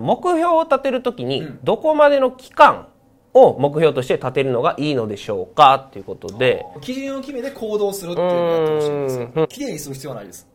目標を立てるときにうんどこまでの期間を目標として立てるのがいいのでしょうかっていうことで、基準を決めて行動するっていうのをやってほしいんですうよ綺麗にする必要はないです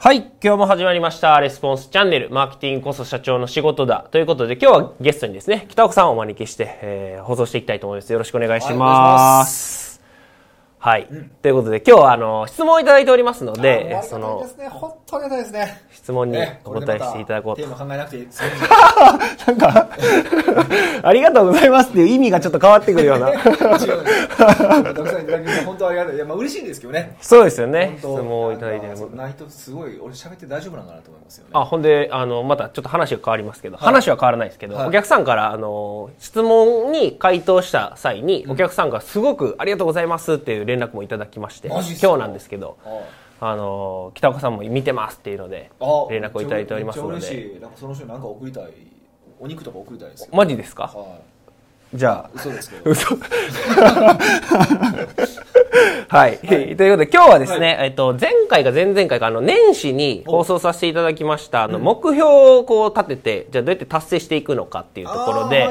はい。今日も始まりました。レスポンスチャンネル。マーケティングこそ社長の仕事だ。ということで、今日はゲストにですね、北岡さんをお招きして、えー放送していきたいと思います。よろしくお願いし。ますはい。ということで、今日は、あの、質問をいただいておりますのあで、もうその本当にですね。質問にねお答えしていただこうと。テー。マ考えなくていいです なんか、ありがとうございますっていう意味がちょっと変わってくるような。本当ありがたい。いやまあ嬉しいんですけどね。そうですよね。質問をいただいて。なんかないとすごい俺喋って大丈夫なのかなと思いますよね。あ、ほんで、あの、またちょっと話が変わりますけど、話は変わらないですけど、はい。お客さんから、あの、質問に回答した際に、お客さんがすごくありがとうございますっていう連絡もいただきまして、今日なんですけど、はい。あの、北岡さんも見てますっていうので、あ連絡をいただいておりますのめっちゃで、嬉しい。なんかその人に何か送りたい。お肉とか送りたいですよ。マジですか？はじゃあ。い、嘘ですけど。嘘。はい。ということで、今日はですね、えっと、前回か前々回か、あの、年始に放送させていただきました、あの、目標をこう立てて、じゃあどうやって達成していくのかっていうところで、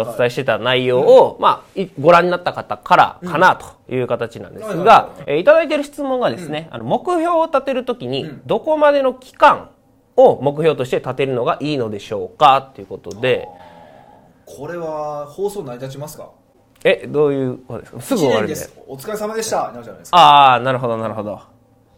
お伝えしてた内容を、まあ、いご覧になった方からかなという形なんですはいはいがは、えーいただいている質問がですね、あの、目標を立てるときに、どこまでの期間を目標として立てるのがいいのでしょうかっていうことで、これは放送成り立ちますか？え、どういうことですか？すぐ終わるんで。す。お疲れ様でした。なるじゃないですか。ああ、なるほど、なるほど。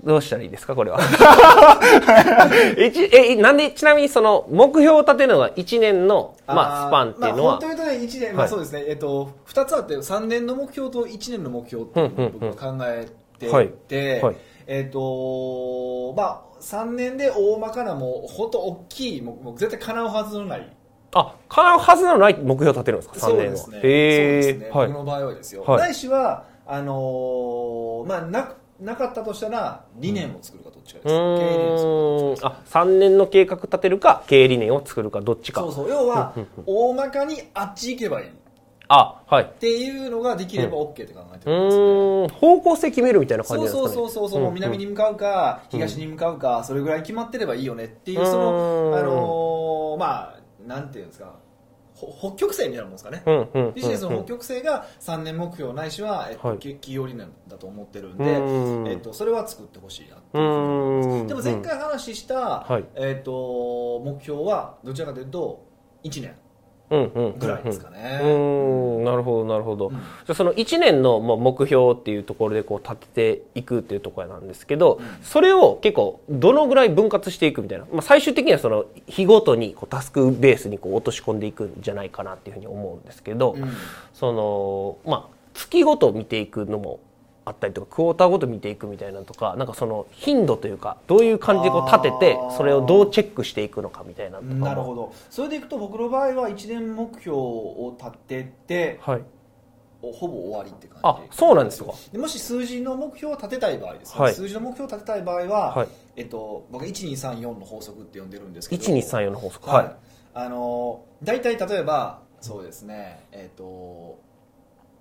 どうしたらいいですか、これは。一え、なんで、ちなみにその、目標を立てるのが1年の、まあ、スパンっていうのは、まあ、本当にね1年、まはい。あそうですね、えっと、2つあって3年の目標と1年の目標っていうのを僕は考えてはい。て、はい。えっとまあ3年で大まかなもう本当大きいもうもう絶対叶うはずのないあ、叶うはずのない目標を立てるんですか、3年は。そうですね。へそうですね。はい僕。の場合はですよ。はいないしは、あのーまあ、なく、なかったとしたら、理念を作るかどっちかうです。経営理念を作るか。あ、3年の計画立てるか、経営理念を作るか、どっちか。そうそう。要は、大まかにあっち行けばいい。っあ、はい。ていうのができれば OK って考えてうるんですね。ーん、方向性決めるみたいな感じですかね。そうそうそうそう、もう南に向かうか、東に向かうか、それぐらい決まってればいいよねっていう、その、うんあのーまあ、なんていうんですか、ほ北極星みたいなもんですかね。うん、うん。ビジネスのうん北極星が3年目標ないしは、えっとはい企業理念だと思ってるんで、うんえっと、それは作ってほしいなってういう。でも前回話した、はいえっと、目標はどちらかというと1年。ぐらいですかね。うんなるほどなるほど、んじゃその1年の目標っていうところでこう立てていくっていうところなんですけど、それを結構どのぐらい分割していくみたいな、まあ、最終的にはその日ごとにこうタスクベースにこう落とし込んでいくんじゃないかなっていうふうに思うんですけど、うんそのまあ月ごと見ていくのもあったりとかクォーターごと見ていくみたいなのとかなんかその頻度というかどういう感じでこう立ててそれをどうチェックしていくのかみたいなのとかも。なるほど。それでいくと僕の場合は1年目標を立ててはい。おほぼ終わりって感じ。あそうなんですか。でもし数字の目標を立てたい場合ですね、はい。数字の目標を立てたい場合は、はい。えっと、僕は1234の法則って呼んでるんですけど。1234の法則。はい、はい。あの大体例えばそうですね。えっ、と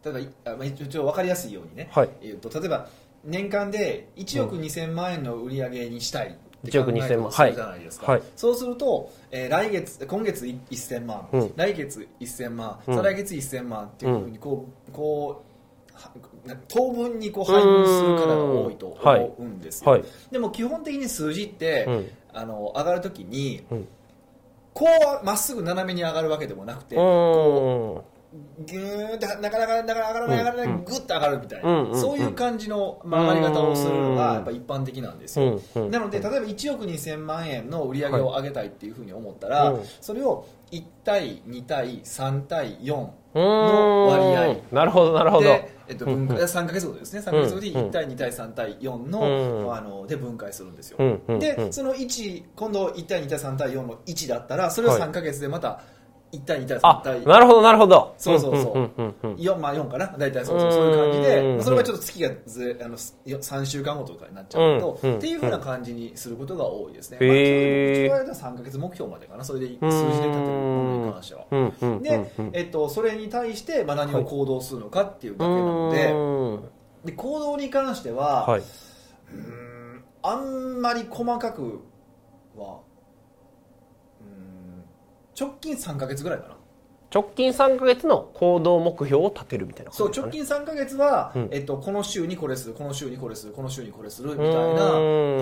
例えばいあまあ一応分かりやすいようにね、はい。えっと例えば年間で1億2000万円の売り上げにしたいって1億考え2000万ないですか、はい。はいそうすると、えー来月今月い1000万、うん。来月1000万、うん。再来月1000万っていうふうにこう、こうは当分にこう配分する方が多いと思うんですよ、はい。でも基本的に数字って、うん。あの上がるときに、うん。こうまっすぐ斜めに上がるわけでもなくて、うーんギューってなかなかなかなか上がらない上がらない、うんグッと上がるみたいな、うんそういう感じの曲がり方をするのがやっぱ一般的なんですよ、うんなので例えば1億2000万円の売り上げを上げたいっていうふうに思ったら、それを1対2対3対4の割合なるほどなるほどで、えっと、分うんうん3か月ごとですね3か月ごとに1対2対3対4の,、あので分解するんですよ、で、その1今度1対2対3対4の1だったらそれを3か月でまた1対2対3あ対なるほどなるほど。そうそうそう。んんうんうん。4まあ4かな。大体そうそうそういう感じで、それがちょっと月がずれあの3週間ごととかになっちゃうと、うんっていうふうな感じにすることが多いですね、へー。まあ、うちの場合は3か月目標までかな。それで数字で立てるものに関しては、うんうんうん。で、うんえっと、それに対してまあ何を行動するのかっていうだけなので,、で行動に関しては、はい。うんあんまり細かくはうん直近3か月ぐらいかな。直近3ヶ月の行動目標を立てるみたいなそう。直近3か月は、うん。えっと、この週にこれするこの週にこれするこの週にこれするみたいなこ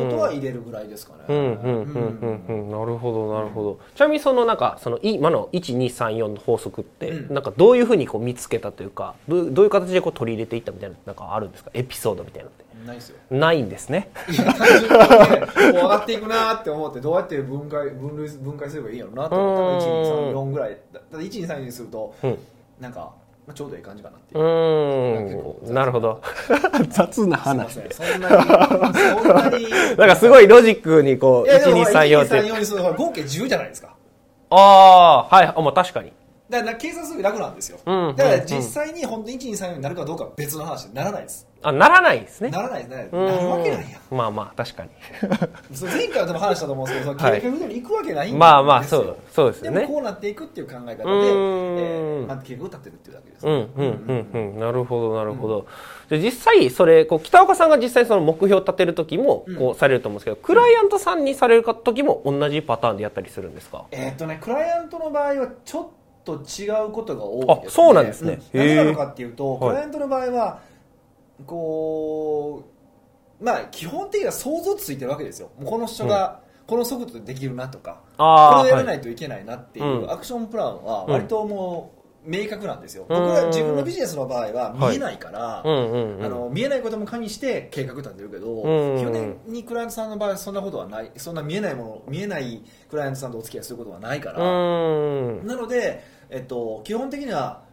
とは入れるぐらいですかね。うんうんうんうんうん。なるほどなるほど。ちなみにそのなんかその今の1234の法則ってうん。なんかどういうふうにこう見つけたというかどういう形でこう取り入れていったみたいななんかあるんですか？エピソードみたいなのって。ないですよ。ないんですね。いや単純にねこう上がっていくなーって思ってどうやって分解分類分解すればいいんやろうなと思ったら1234ぐらい。だだ123にすると、うん。なんか、まあ、ちょうどいい感じかなってう。いう。なるほど。雑なすいません。そんなにそんなに。なんかすごいロジックにこういやでも1234って。1234にすると合計10じゃないですか。ああはい。あまあ確かに。だから計算すると楽なんですよ、うん。だから実際に本当に1234になるかどうかは別の話にならないですあならないですね。ならないですね。うーん。なるわけないやん。まあまあ確かに。そう前回はでも話したと思うんですけど、そのに行くわけないんですよ。まあまあそうそうですよね。でもこうなっていくっていう考え方で、えうーまあ、計画を立てるっていうだけです、うんうんうんうん。なるほどなるほど、で実際それこう北岡さんが実際その目標を立てる時もうん。こうされると思うんですけど、クライアントさんにされる時も同じパターンでやったりするんですか？えーっとね、クライアントの場合はちょっと違うことが多いです、ね、あそうなんですね。うん。何なのかっていうと、はい。クライアントの場合はこうまあ基本的には想像ついてるわけですよ。もうこの人がこの速度でできるなとか、これをやらないといけないなっていううん。アクションプランは割ともう明確なんですよ、うん。僕は自分のビジネスの場合は見えないから、あの見えないことも加味して計画立てるけど、うん基本的にクライアントさんの場合はそんなことはない。そんな見えないもの見えないクライアントさんとお付き合いすることはないから、なので、えっと、基本的には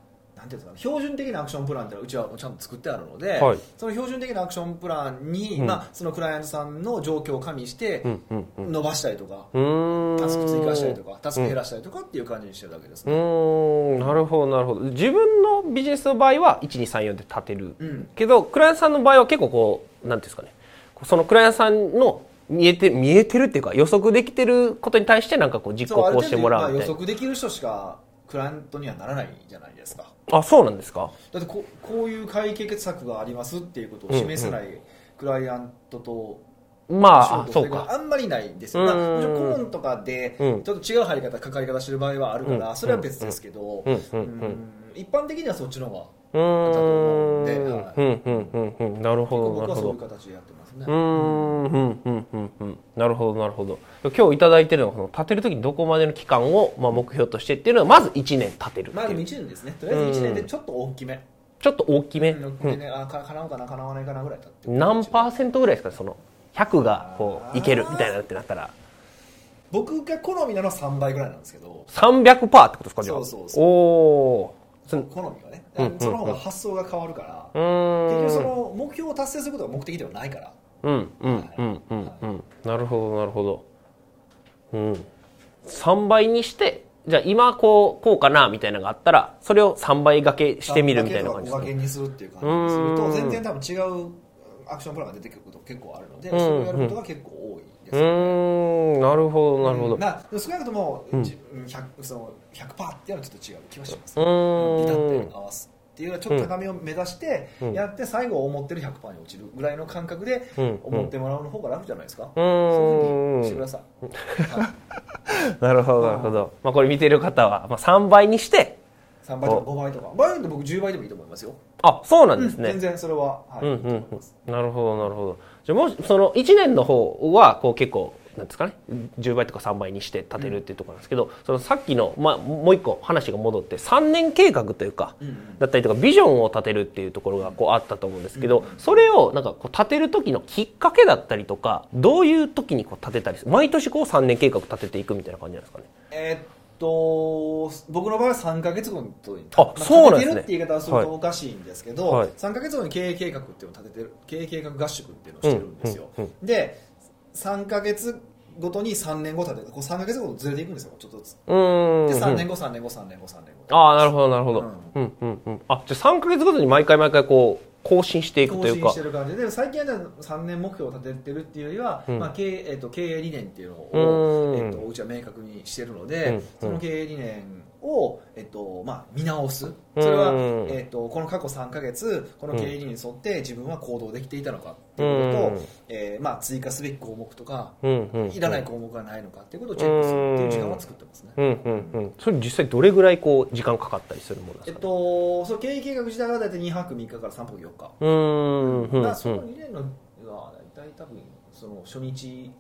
ていうんですかね標準的なアクションプランっていうのはうちはちゃんと作ってあるので、はい。その標準的なアクションプランに、うん。まあ、そのクライアントさんの状況を加味してうんうんうん伸ばしたりとか、うーん。タスク追加したりとかタスク減らしたりとかっていう感じにしてるだけですうね、なるほどなるほど。自分のビジネスの場合は1234で立てる、うん。けどクライアントさんの場合は結構こうなんていうんですかね。そのクライアントさんの見えて見えてるっていうか予測できてることに対してなんかこう実行こうしてもらうみ程度まあ予たいな測できる人しかクライアントにはならないじゃないですか。あそうなんですか？だってここういう解決策がありますっていうことを示せないクライアントとまあそうか。があんまりないんですよ、うん。まあ、顧問とかでちうん。ょっと違う入り方関わり方してる場合はあるから、うん。それは別ですけど、一般的にはそっちの方がうーん。だと思うんでなるほど。な僕はそういう形でやってますね、うーんうんうんうんうん。なるほどなるほど。今日いただいてるのはこの立てる時にどこまでの期間をまあ目標としてっていうのはまず1年立てるまあでもいう1年ですね。とりあえず1年でちょっと大きめ、ちょっと大きめ、うん。でねあか叶うかな叶わないかなぐらい経って何パーセントぐらいですか？その100がこういけるみたいなってなったら。僕が好みなのは3倍ぐらいなんですけど。300%ってことですかじゃあ？そうそうそうおお好みがね、うんうんうんその方が発想が変わるから、結局その目標を達成することが目的ではないからうんうんうんうんうん。なるほどなるほど。うん。3倍にしてじゃあ今こうこうかなみたいなのがあったらそれを3倍掛けしてみるみたいな感じです5掛ねけにするっていう感じにするとうん。全然多分違うアクションプランが出てくること結構あるので、うんそれをやることが結構多いですうよね、なるほどなるほど。うん。な少なくとも、うんじ 100, その100%っていうのはちょっと違う気がします、うーん。ピタッと合わすっていうのはちょっと高めを目指してうん。やって最後思ってる100%に落ちるぐらいの感覚でうん。思ってもらうの方が楽じゃないですか、うそういうふうにしてーんください、はいなるほどなるほど。まあこれ見てる方はまあ3倍にして。3倍とか5倍とか。場合によって僕10倍でもいいと思いますよ、あそうなんですね。うん。全然それは、はいうんうん。なるほどなるほど。じゃあもしその1年の方はこう結構なんですかね。10倍とか3倍にして立てるっていうところなんですけど、そのさっきの、まあ、もう一個話が戻って3年計画というか、うんうん。だったりとかビジョンを立てるっていうところがこうあったと思うんですけど、それをなんかこう立てる時のきっかけだったりとかどういう時にこう立てたり毎年こう3年計画立てていくみたいな感じなんですかね。えーっと僕の場合は3か月後にあまそうなんですね立てるって言い方をするはいとおかしいんですけど、はい。3か月後に経営計画っていうのを立ててる経営計画合宿っていうのをしてるんですよ、うんうん。で3か月ごとに3年後立ててこう3か月ごとずれていくんですよちょっとずつ。うーんで3年後3年後3年後3年後ああなるほどなるほど、ううんうんうん。あじゃあ3か月ごとに毎回毎回こう更新していくというか。更新してる感じ。で最近はね3年目標を立ててるっていうよりは、うん。まあ経営えっと経営理念っていうのうを、ん。えっとうちは明確にしてるので、うん。その経営理念を、えっとまあ、見直す。それは、うんえっと、この過去3か月この経営理念に沿って自分は行動できていたのかっていうことと、うん。えーまあ、追加すべき項目とか、いらない項目がないのかっていうことをチェックするっていう時間を作ってますね。うんうんうん。それ実際どれぐらいこう時間かかったりするものですえっか、と、その経営計画自体は大体2泊3日から3泊4日。うーんうんうんまあ、その2年のは大体多分その初日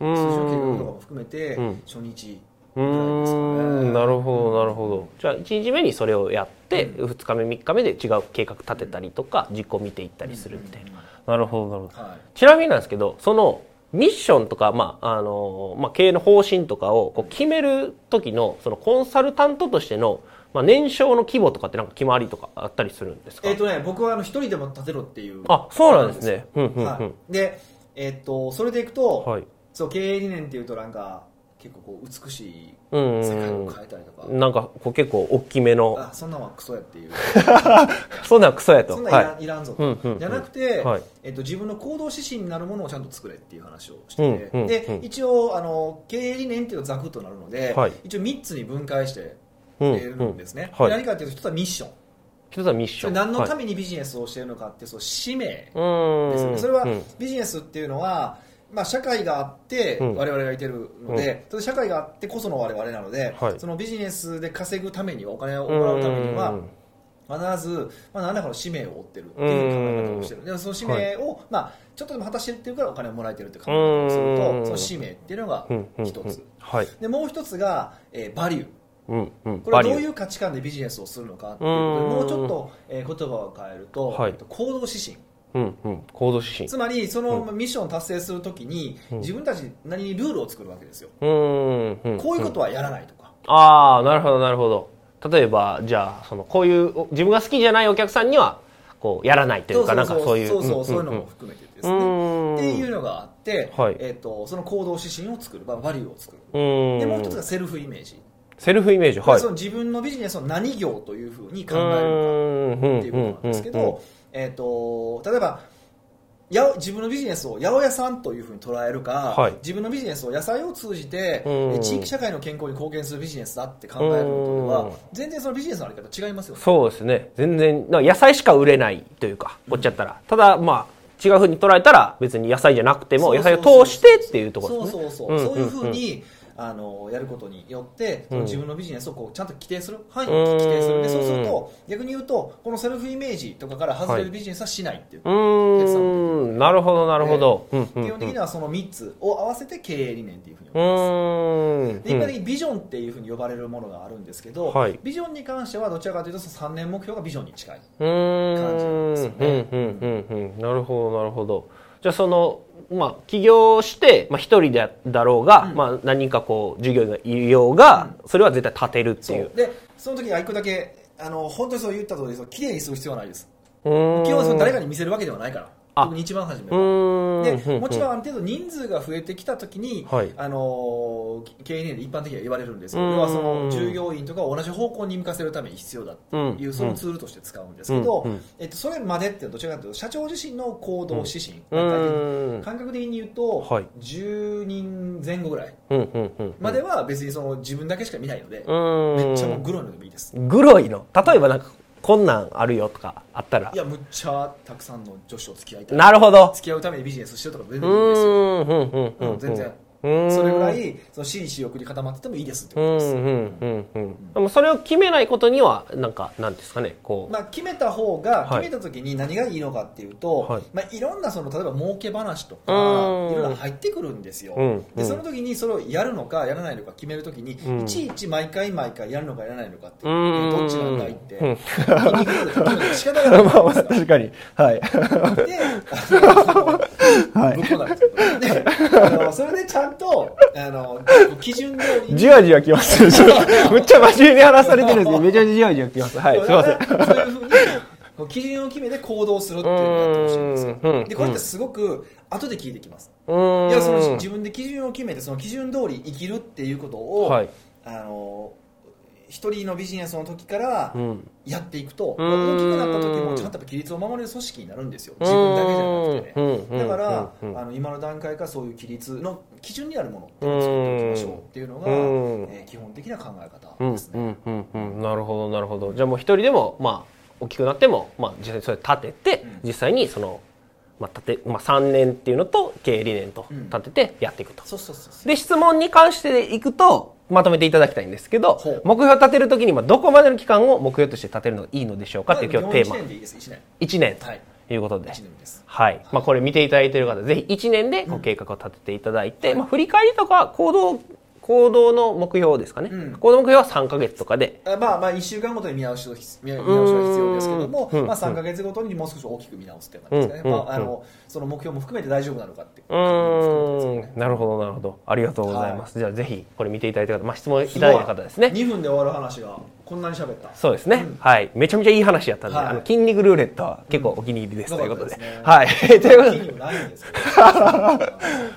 う通常計画とかんも含めてうん。初日うんなるほどなるほど。じゃあ1日目にそれをやって、2日目3日目で違う計画立てたりとか実行見ていったりするみたいな、なるほどなるほど。はい。ちなみになんですけどそのミッションとか、まああのまあ、経営の方針とかをこう決める時のそのコンサルタントとしての、まあ、年商の規模とかってなんか決まりとかあったりするんですか、えっとね僕はあの一人でも立てろっていうあそうなんですね。うんうんうん。はい、でえっとそれでいくと、はい。そう経営理念っていうとなんか結構こう美しいうんうん世界うんを変えたりとか、なんかこう結構大きめの。あそんなんはクソやっていう。そんなんクソやと。そんなんいら,、、はい。らんぞと、うんうんうん。じゃなくて、はい。えっと、自分の行動指針になるものをちゃんと作れっていう話をしてて、うんうんでうん。一応あの経営理念っていうのはざくっとなるので、はい。一応3つに分解してうんいるん。ですね、何かっていうと一つはミッション。一つはミッション。何のため、めにビジネスをしているのかってそう使命ですよね。それはうんビジネスっていうのは、まあ、社会があってうん。我々がいてるので、それ社会があってこその我々なので、はい。そのビジネスで稼ぐためにはお金をもらうためにはうん。必ず、まあ、何らかの使命を負ってるっていう考え方をしてるでその使命を、まあ、ちょっとでも果たしてるっていうからお金をもらえてるっていう考え方をするうん。とその使命っていうのがうんうん一つ。うんはい。でもう一つが、えーバリューうんうん。これはどういう価値観でビジネスをするのかっていうもうちょっと、えー言葉を変えると、はい。えっと行動指針うんうん。行動指針。つまりそのミッションを達成するときに自分たちなりにルールを作るわけですよ。うーんうんこういうことはやらないとか。ああなるほどなるほど。例えばじゃあそのこういうお自分が好きじゃないお客さんにはこうやらないというかなんかそういうそうそううんそういうのも含めてですうね。んっていうのがあって、はいえっとその行動指針を作る、まあ、バリューを作る。うん。でもう一つがセルフイメージ、セルフイメージはい。その自分のビジネスを何業というふうに考えるのかるっていうことなんですけど、えっと例えばやお自分のビジネスを八百屋さんというふうに捉えるか、はい。自分のビジネスを野菜を通じて、うん。え地域社会の健康に貢献するビジネスだって考えるのとではうん。全然そのビジネスのあり方違いますよね。そうですね。全然野菜しか売れないというかこっちやったら、ただまあ違うふうに捉えたら別に野菜じゃなくても野菜を通してっていうところですね。そうそうそう、んそういうふううんにあのやることによって、自分のビジネスをこうちゃんと規定する範囲を規定する。でそうすると逆に言うとこのセルフイメージとかから外れるビジネスはしないっていう、うーんなるほどなるほど、基本的にはその3つを合わせて経営理念っていうふうにう思います。で一般的にビジョンっていうふうに呼ばれるものがあるんですけど、はい。ビジョンに関してはどちらかというとその3年目標がビジョンに近い、感じなんですよね。なるほどなるほど。じゃあそのまあ起業してまあ一人でだろうが、うん。まあ何人かこう従業員がいようが、それは絶対立てるっていう。でその時に一個だけあの本当にそう言った通りそう綺麗にする必要はないです。基本誰かに見せるわけではないから。あ特に一番初めうは。でもちろんんある程度人数が増えてきたときに、はい。あの経営理念で一般的には言われるんですけどうん。要はその従業員とかを同じ方向に向かせるために必要だっていう、うん。そのツールとして使うんですけど、えっと、それまでっていうのはどちらかというと社長自身の行動指針、感覚的に言うと、はい。10人前後ぐらいまでは別にその自分だけしか見ないので、うん。めっちゃもうグロいのでもいいです。グロいの？例えばなんかこんなんあるよとかあったらいや、むっちゃたくさんの女子と付き合いたい。なるほど付き合うためにビジネスしてるとか全う然いいですよ。うんうんうんうん全然うんそれぐらいその真摯欲に固まっててもいいですってうんことです、うんうんうんでもそれを決めないことにはなんかなんですかねこう。まあ、決めた方がはい。決めた時に何がいいのかっていうと、はい。いまあ、いろんなその例えば儲け話とかいうん。ろいろ入ってくるんですよ、うん。うん。でその時にそれをやるのかやらないのか決める時に、うん。いちいち毎回毎回やるのかやらないのかって、うんどっちなんだいって、仕方がない。まあまあ確かに。はい。で、あの はい。ぶっ込んだんですけど、で あのそれでちゃんとあの基準通りにじわじわきます。むっちゃ真面目に話されてるんですけど、めちゃじわじわきます。はい、すいません。そういうふうに基準を決めて行動するっていうのをやってほしいんですようんでこれってすごく後で聞いてきます。いやその自分で基準を決めてその基準通り生きるっていうことを、はい。あの一人のビジネスの時からうんやっていくと、うん大きくなった時もちゃんと規律を守れる組織になるんですよ自分だけじゃなくてねうんだから、うんあの今の段階からそういう規律の基準になるものを作っていきましょうっていうのが、うんえー基本的な考え方うんですね、うんうんうんなるほどなるほど。じゃあもう一人でもまあ大きくなっても、まあ、実際にそれ立てて、うん。実際にその、まあ立てまあ、3年っていうのと経営理念とうん。立ててやっていくと、で質問に関していくとまとめていただきたいんですけど目標を立てるときにまあどこまでの期間を目標として立てるのがいいのでしょうかっていう今日テーマ。1年でいいです。1年。1年はい。ということで、1年です。はい。まあ、これ見ていただいている方、ぜひ1年でこう計画を立てていただいて、まあ、振り返りとか行動、行動の目標ですかね。うん。行動目標は3ヶ月とかで、あまあまあ1週間ごとに見直しを必要ですけども、うん。まあ、3か月ごとにもう少し大きく見直すっていう感じですかね、うん。まあ、あのその目標も含めて大丈夫なのかっていううーん、なるほど、なるほど。ありがとうございます。じゃあ、ぜひ、これ見ていただいた方、まあ、質問いただいた方ですね。2分で終わる話がこんなに喋ったそうですね、うんはい。めちゃめちゃいい話やったんで、はいあの、筋肉ルーレットは結構お気に入りです、うん ということで。はい。ということで、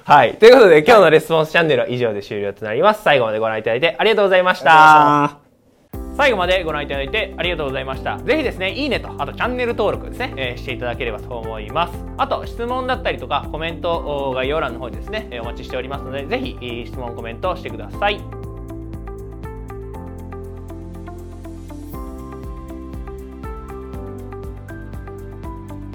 はい。ということで、今日のレスポンスチャンネルは以上で終了となります。最後までご覧いただいてありがとうございました。あ最後までご覧いただいてありがとうございました。ぜひですね、いいねと、あとチャンネル登録ですね、えーしていただければと思います。あと、質問だったりとか、コメントお概要欄の方にですね、えーお待ちしておりますので、ぜひ、えー質問、コメントしてください。